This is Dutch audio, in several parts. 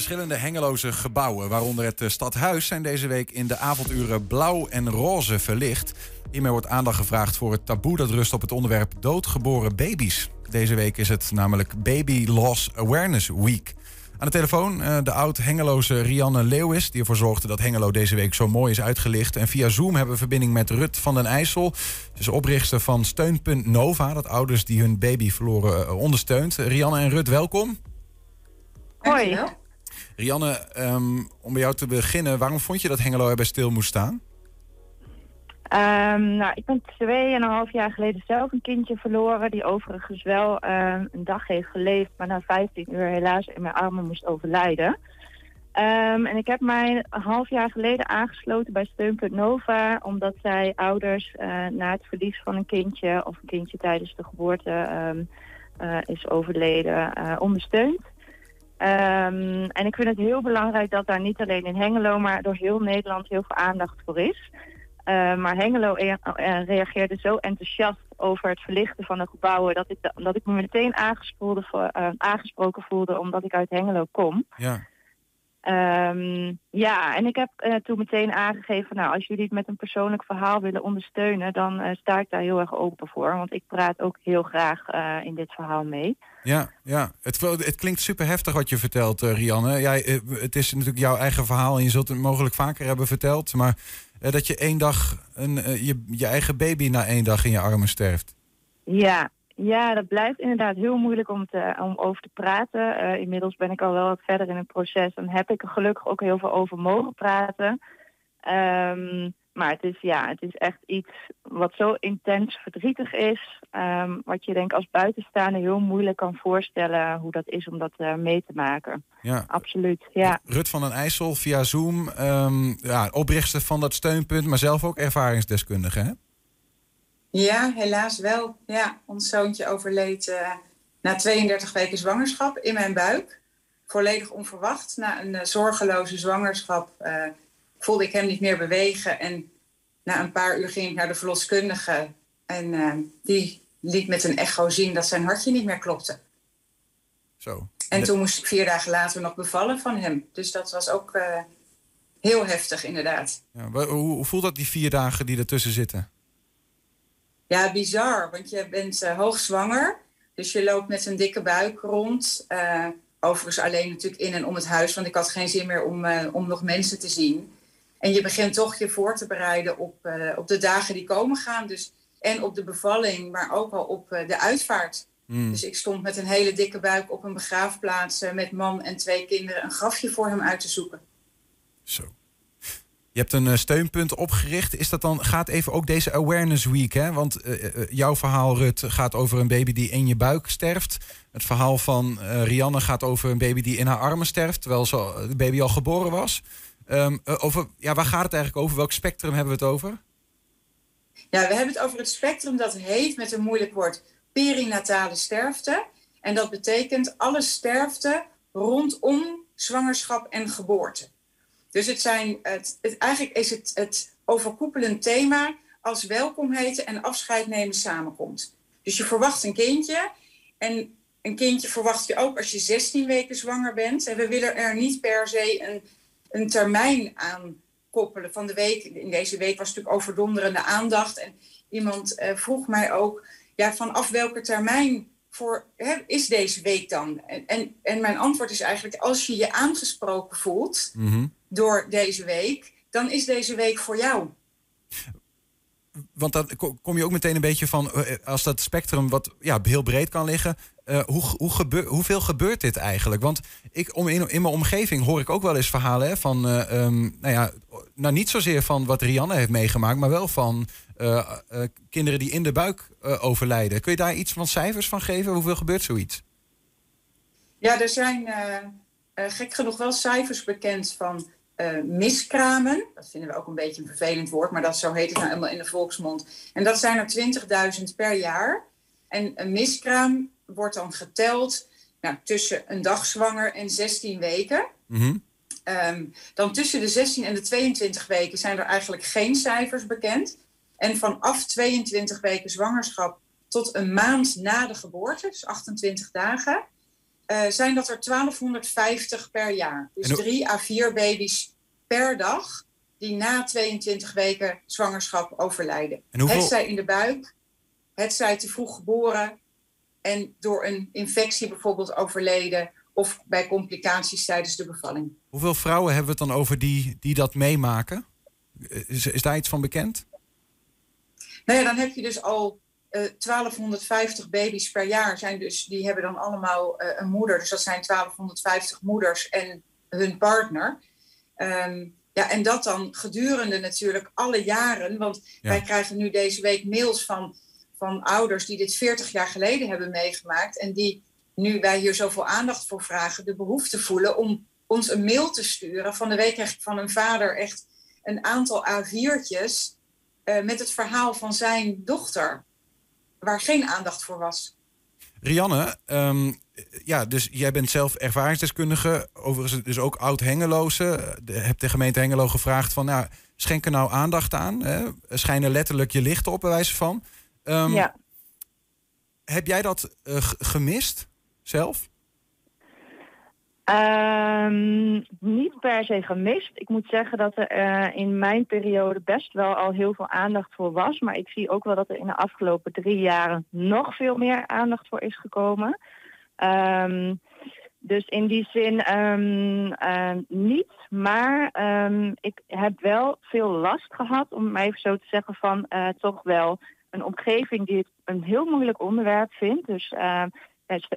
Verschillende hengeloze gebouwen, waaronder het stadhuis, zijn deze week in de avonduren blauw en roze verlicht. Hiermee wordt aandacht gevraagd voor het taboe dat rust op het onderwerp doodgeboren baby's. Deze week is het namelijk Baby Loss Awareness Week. Aan de telefoon uh, de oud-Hengeloze Rianne Leeuwis, die ervoor zorgde dat Hengelo deze week zo mooi is uitgelicht. En via Zoom hebben we verbinding met Rut van den IJssel. Ze is oprichter van Steunpunt Nova, dat ouders die hun baby verloren uh, ondersteunt. Rianne en Rut, welkom. Hoi. Rianne, um, om bij jou te beginnen, waarom vond je dat Hengelo erbij stil moest staan? Um, nou, ik ben twee en een half jaar geleden zelf een kindje verloren... die overigens wel um, een dag heeft geleefd... maar na 15 uur helaas in mijn armen moest overlijden. En ik heb mij een half jaar geleden aangesloten bij Steunpunt Nova... omdat zij ouders uh, na het verlies van een kindje... of een kindje tijdens de geboorte uh, is overleden, uh, ondersteunt. en ik vind het heel belangrijk dat daar niet alleen in Hengelo... maar door heel Nederland heel veel aandacht voor is... Uh, maar Hengelo e reageerde zo enthousiast over het verlichten van de gebouwen... dat ik, dat ik me meteen aangesproken, uh, aangesproken voelde omdat ik uit Hengelo kom. Ja. Um, ja, en ik heb uh, toen meteen aangegeven... nou, als jullie het met een persoonlijk verhaal willen ondersteunen... dan sta ik daar heel erg open voor. Want ik praat ook heel graag in dit verhaal mee. Ja, ja. Het, het klinkt super heftig wat je vertelt, Rianne. Jij, het is natuurlijk jouw eigen verhaal en je zult het mogelijk vaker hebben verteld... maar dat je één dag een, je, je eigen baby na één dag in je armen sterft. Ja, ja dat blijft inderdaad heel moeilijk om, te, om over te praten. Uh, inmiddels ben ik al wel wat verder in het proces en heb ik er gelukkig ook heel veel over mogen praten. Um, maar het is, ja, het is echt iets wat zo intens verdrietig is. Um, wat je denk als buitenstaander heel moeilijk kan voorstellen hoe dat is om dat uh, mee te maken. Ja. Absoluut, ja. Rut van den IJssel via Zoom, um, ja, oprichter van dat steunpunt, maar zelf ook ervaringsdeskundige, hè? Ja, helaas wel. Ja, ons zoontje overleed uh, na 32 weken zwangerschap in mijn buik. Volledig onverwacht. Na een uh, zorgeloze zwangerschap voelde ik hem niet meer bewegen. En na een paar uur ging ik naar de verloskundige. En die liet met een echo zien dat zijn hartje niet meer klopte. Zo. En toen moest ik vier dagen later nog bevallen van hem. Dus dat was ook heel heftig, inderdaad. Ja, hoe, hoe, voelt dat die vier dagen die ertussen zitten? Ja, bizar. Want je bent uh, hoogzwanger. Dus je loopt met een dikke buik rond. overigens alleen natuurlijk in en om het huis. Want ik had geen zin meer om, om nog mensen te zien. En je begint toch je voor te bereiden op, op de dagen die komen gaan. Dus, en op de bevalling, maar ook al op de uitvaart. Mm. Dus ik stond met een hele dikke buik op een begraafplaats met man en twee kinderen een grafje voor hem uit te zoeken. Zo. Hebt een steunpunt opgericht. Is dat dan, gaat even ook deze Awareness Week, hè? Want jouw verhaal, Rut, gaat over een baby die in je buik sterft. Het verhaal van Rianne gaat over een baby die in haar armen sterft, terwijl zo, de baby al geboren was. Um, over, ja, waar gaat het eigenlijk over? Welk spectrum hebben we het over? Ja, we hebben het over het spectrum dat heet met een moeilijk woord perinatale sterfte. En dat betekent alle sterfte rondom zwangerschap en geboorte. Dus het zijn, het, het, eigenlijk is het het overkoepelend thema als welkom heten en afscheid nemen samenkomt. Dus je verwacht een kindje en een kindje verwacht je ook als je 16 weken zwanger bent. En we willen er niet per se een een termijn aan koppelen. Van de week, in deze week was natuurlijk overdonderende aandacht. En iemand uh, vroeg mij ook, ja, vanaf welke termijn voor, hè, is deze week dan? En, en, en, mijn antwoord is eigenlijk, als je je aangesproken voelt mm -hmm. door deze week, dan is deze week voor jou. Want dan kom je ook meteen een beetje van, als dat spectrum wat ja, heel breed kan liggen, uh, hoe, hoe gebeur, hoeveel gebeurt dit eigenlijk? Want ik, om in, in mijn omgeving hoor ik ook wel eens verhalen hè, van, uh, um, nou ja, nou niet zozeer van wat Rianne heeft meegemaakt, maar wel van kinderen die in de buik overlijden. Kun je daar iets van cijfers van geven? Hoeveel gebeurt zoiets? Ja, er zijn gek genoeg wel cijfers bekend van miskramen. Dat vinden we ook een beetje een vervelend woord, maar dat zo heet het nou helemaal in de volksmond. En dat zijn er 20.000 per jaar. En een miskraam wordt dan geteld nou, tussen een dag zwanger en 16 weken. Mm -hmm. um, dan tussen de 16 en de 22 weken zijn er eigenlijk geen cijfers bekend. En vanaf 22 weken zwangerschap tot een maand na de geboorte, dus 28 dagen, zijn dat er 1250 per jaar. Dus drie à vier baby's per dag die na 22 weken zwangerschap overlijden. Hoeveel... Het zij in de buik, het zij te vroeg geboren en door een infectie bijvoorbeeld overleden of bij complicaties tijdens de bevalling. Hoeveel vrouwen hebben we het dan over die, die dat meemaken? Is, is daar iets van bekend? Nou ja, dan heb je dus al 1250 eh, baby's per jaar. Zijn dus, die hebben dan allemaal uh, een moeder. Dus dat zijn 1250 moeders en hun partner. Um, ja, en dat dan gedurende natuurlijk alle jaren. Want wij krijgen nu deze week mails van, van ouders die dit 40 jaar geleden hebben meegemaakt. En die nu wij hier zoveel aandacht voor vragen, de behoefte voelen om ons een mail te sturen. Van de week kreeg ik van een vader echt een aantal A4'tjes uh, met het verhaal van zijn dochter, waar geen aandacht voor was. Rianne, um, ja, dus jij bent zelf ervaringsdeskundige, overigens dus ook oud-Hengeloze. Hebt de gemeente Hengelo gevraagd van, nou, schenk er nou aandacht aan. Hè? Schijnen letterlijk je lichten op, bij wijze van. Um, ja. Heb jij dat uh, gemist zelf? Um, niet per se gemist. Ik moet zeggen dat er uh, in mijn periode best wel al heel veel aandacht voor was. Maar ik zie ook wel dat er in de afgelopen drie jaren nog veel meer aandacht voor is gekomen. Um, dus in die zin um, uh, niet. Maar ik heb wel veel last gehad, om het even zo te zeggen, van uh, toch wel een omgeving die het een heel moeilijk onderwerp vindt. Dus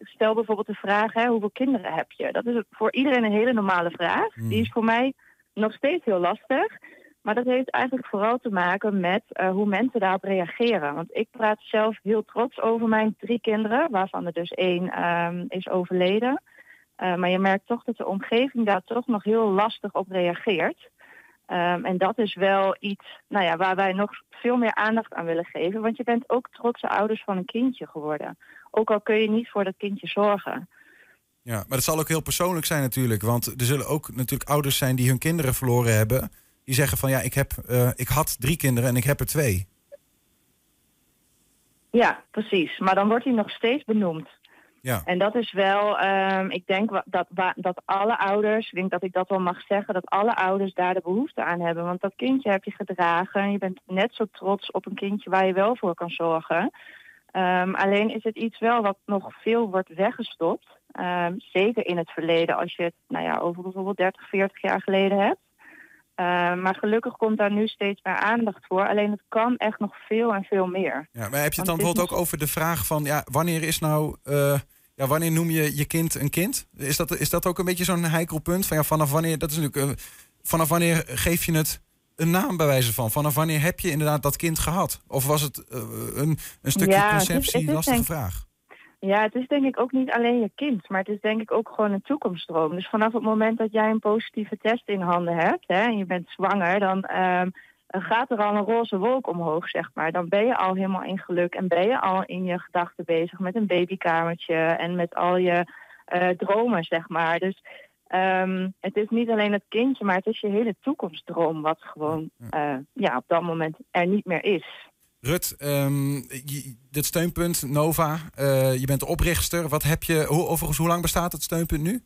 stel bijvoorbeeld de vraag, hè, hoeveel kinderen heb je? Dat is voor iedereen een hele normale vraag. Die is voor mij nog steeds heel lastig. Maar dat heeft eigenlijk vooral te maken met uh, hoe mensen daarop reageren. Want ik praat zelf heel trots over mijn drie kinderen, waarvan er dus één um, is overleden. Uh, maar je merkt toch dat de omgeving daar toch nog heel lastig op reageert. Um, en dat is wel iets nou ja, waar wij nog veel meer aandacht aan willen geven. Want je bent ook trotse ouders van een kindje geworden. Ook al kun je niet voor dat kindje zorgen. Ja, maar het zal ook heel persoonlijk zijn natuurlijk. Want er zullen ook natuurlijk ouders zijn die hun kinderen verloren hebben die zeggen van ja, ik, heb, uh, ik had drie kinderen en ik heb er twee. Ja, precies. Maar dan wordt hij nog steeds benoemd. Ja. En dat is wel, um, ik denk dat, dat alle ouders, ik denk dat ik dat wel mag zeggen, dat alle ouders daar de behoefte aan hebben. Want dat kindje heb je gedragen en je bent net zo trots op een kindje waar je wel voor kan zorgen. Um, alleen is het iets wel wat nog veel wordt weggestopt. Um, zeker in het verleden, als je het nou ja, over bijvoorbeeld 30, 40 jaar geleden hebt. Uh, maar gelukkig komt daar nu steeds meer aandacht voor. Alleen het kan echt nog veel en veel meer. Ja, maar heb je het dan bijvoorbeeld ook over de vraag van... Ja, wanneer is nou... Uh, ja, wanneer noem je je kind een kind? Is dat, is dat ook een beetje zo'n heikel punt? Van, ja, vanaf wanneer... Dat is natuurlijk... Uh, vanaf wanneer geef je het een naam bij wijze van? Vanaf wanneer heb je inderdaad dat kind gehad? Of was het een, een stukje ja, conceptie? Het is, lastige denk, vraag. Ja, het is denk ik ook niet alleen je kind, maar het is denk ik ook gewoon een toekomstdroom. Dus vanaf het moment dat jij een positieve test in handen hebt hè, en je bent zwanger, dan um, gaat er al een roze wolk omhoog, zeg maar. Dan ben je al helemaal in geluk en ben je al in je gedachten bezig met een babykamertje en met al je uh, dromen, zeg maar. Dus um, het is niet alleen het kindje, maar het is je hele toekomstdroom wat gewoon uh, ja, op dat moment er niet meer is. Rut, um, dit steunpunt Nova, uh, je bent de oprichter. Wat heb je, hoe, overigens, hoe lang bestaat het steunpunt nu?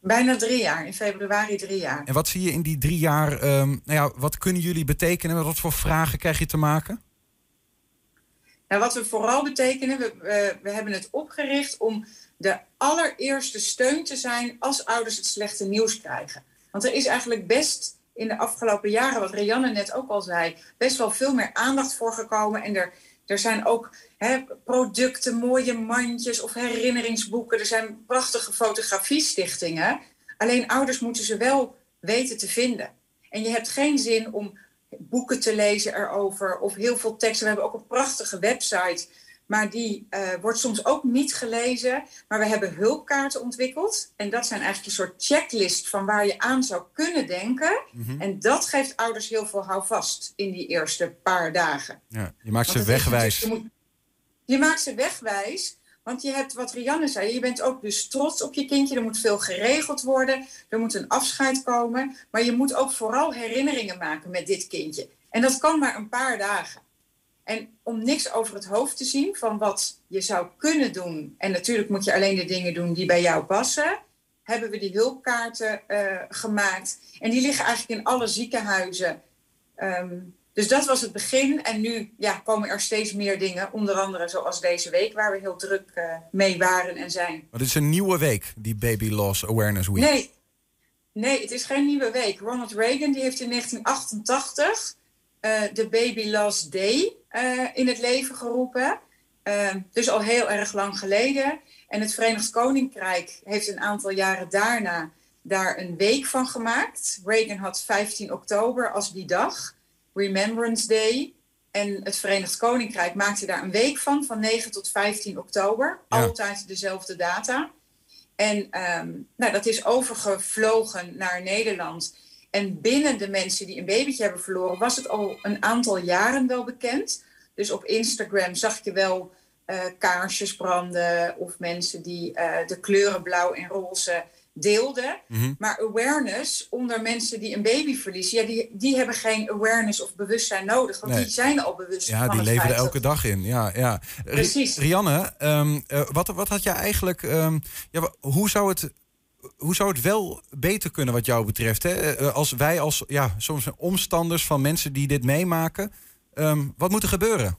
Bijna drie jaar, in februari drie jaar. En wat zie je in die drie jaar, um, nou ja, wat kunnen jullie betekenen? Met wat voor vragen krijg je te maken? Nou, wat we vooral betekenen, we, we, we hebben het opgericht om de allereerste steun te zijn als ouders het slechte nieuws krijgen. Want er is eigenlijk best in de afgelopen jaren, wat Rianne net ook al zei, best wel veel meer aandacht voor gekomen. En er, er zijn ook hè, producten, mooie mandjes of herinneringsboeken. Er zijn prachtige fotografiestichtingen. Alleen ouders moeten ze wel weten te vinden. En je hebt geen zin om boeken te lezen erover of heel veel teksten. We hebben ook een prachtige website maar die uh, wordt soms ook niet gelezen. Maar we hebben hulpkaarten ontwikkeld. En dat zijn eigenlijk een soort checklist van waar je aan zou kunnen denken. Mm-hmm. En dat geeft ouders heel veel houvast in die eerste paar dagen. Ja, je maakt ze wegwijs. Je, moet, je, maakt ze wegwijs. Want je hebt, wat Rianne zei, je bent ook dus trots op je kindje. Er moet veel geregeld worden. Er moet een afscheid komen. Maar je moet ook vooral herinneringen maken met dit kindje. En dat kan maar een paar dagen. En om niks over het hoofd te zien van wat je zou kunnen doen. En natuurlijk moet je alleen de dingen doen die bij jou passen. Hebben we die hulpkaarten uh, gemaakt. En die liggen eigenlijk in alle ziekenhuizen. Um, dus dat was het begin. En nu ja, komen er steeds meer dingen. Onder andere zoals deze week, waar we heel druk uh, mee waren en zijn. Maar dit is een nieuwe week, die Baby Loss Awareness Week. Nee, nee het is geen nieuwe week. Ronald Reagan die heeft in 1988 uh, de Baby Loss Day uh, in het leven geroepen. Dus al heel erg lang geleden. En het Verenigd Koninkrijk heeft een aantal jaren daarna daar een week van gemaakt. Reagan had 15 oktober als die dag. Remembrance Day. En het Verenigd Koninkrijk maakte daar een week van, van 9 tot 15 oktober. Altijd dezelfde data. En um, nou, dat is overgevlogen naar Nederland. En binnen de mensen die een babytje hebben verloren, was het al een aantal jaren wel bekend. Dus op Instagram zag je wel uh, kaarsjes branden of mensen die uh, de kleuren blauw en roze deelde. Mhm. Maar awareness onder mensen die een baby verliezen, ja, die, die hebben geen awareness of bewustzijn nodig. Want die zijn al bewust. Ja, die leven er elke dag in. Ja, ja. Precies. Rianne, um, uh, wat, wat had jij eigenlijk. Um, ja, hoe zou het. Hoe zou het wel beter kunnen wat jou betreft? Hè? Uh, als wij als ja, soms omstanders van mensen die dit meemaken, um, wat moet er gebeuren?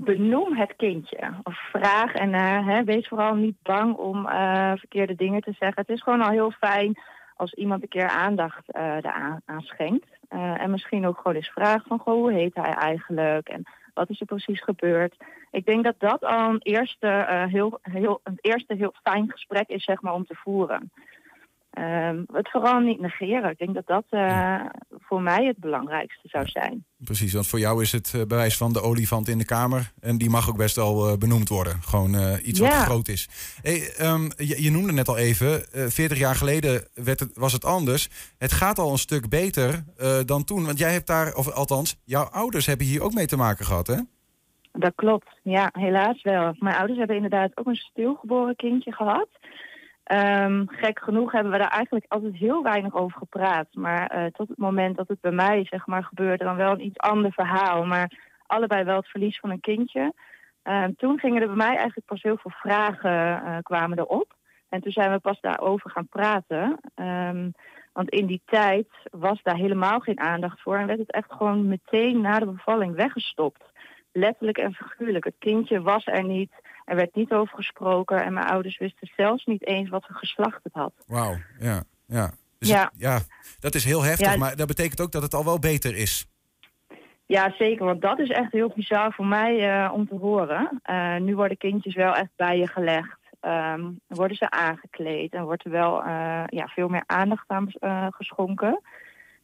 Benoem het kindje. Of vraag en uh, wees vooral niet bang om uh, verkeerde dingen te zeggen. Het is gewoon al heel fijn als iemand een keer aandacht uh, eraan aan schenkt. en misschien ook gewoon eens vraagt van, goh, hoe heet hij eigenlijk? En wat is er precies gebeurd? Ik denk dat dat al een eerste, heel, heel, een eerste heel fijn gesprek is zeg maar, om te voeren. Um, het vooral niet negeren. Ik denk dat dat uh, voor mij het belangrijkste zou zijn. Precies, want voor jou is het uh, bewijs van de olifant in de kamer. En die mag ook best wel uh, benoemd worden. Gewoon iets wat groot is. Hey, um, je, je, noemde net al even, 40 jaar geleden werd het, was het anders. Het gaat al een stuk beter dan toen. Want jij hebt daar, of althans, jouw ouders hebben hier ook mee te maken gehad, hè? Dat klopt, ja, helaas wel. Mijn ouders hebben inderdaad ook een stilgeboren kindje gehad. Um, gek genoeg hebben we daar eigenlijk altijd heel weinig over gepraat. Maar uh, tot het moment dat het bij mij zeg maar, gebeurde, dan wel een iets ander verhaal. Maar allebei wel het verlies van een kindje. Um, toen gingen er bij mij eigenlijk pas heel veel vragen uh, kwamen erop. En toen zijn we pas daarover gaan praten. Um, want in die tijd was daar helemaal geen aandacht voor. En werd het echt gewoon meteen na de bevalling weggestopt. Letterlijk en figuurlijk. Het kindje was er niet. Er werd niet over gesproken en mijn ouders wisten zelfs niet eens wat voor geslacht het had. Wauw, ja. Ja. Dus ja. ja, dat is heel heftig, maar dat betekent ook dat het al wel beter is. Ja, zeker, want dat is echt heel bizar voor mij uh, om te horen. Uh, nu worden kindjes wel echt bij je gelegd. Um, worden ze aangekleed en wordt er wel uh, ja, veel meer aandacht aan geschonken.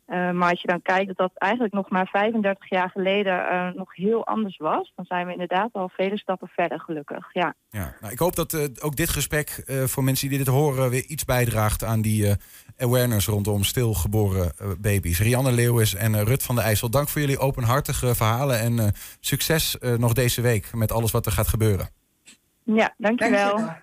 Uh, maar als je dan kijkt dat dat eigenlijk nog maar 35 jaar geleden uh, nog heel anders was, dan zijn we inderdaad al vele stappen verder, gelukkig. Ja. Ja, nou, ik hoop dat uh, ook dit gesprek voor mensen die dit horen weer iets bijdraagt aan die awareness rondom stilgeboren baby's. Rianne Leeuwis en Rut van der IJssel, dank voor jullie openhartige verhalen en succes nog deze week met alles wat er gaat gebeuren. Ja, dankjewel. dankjewel.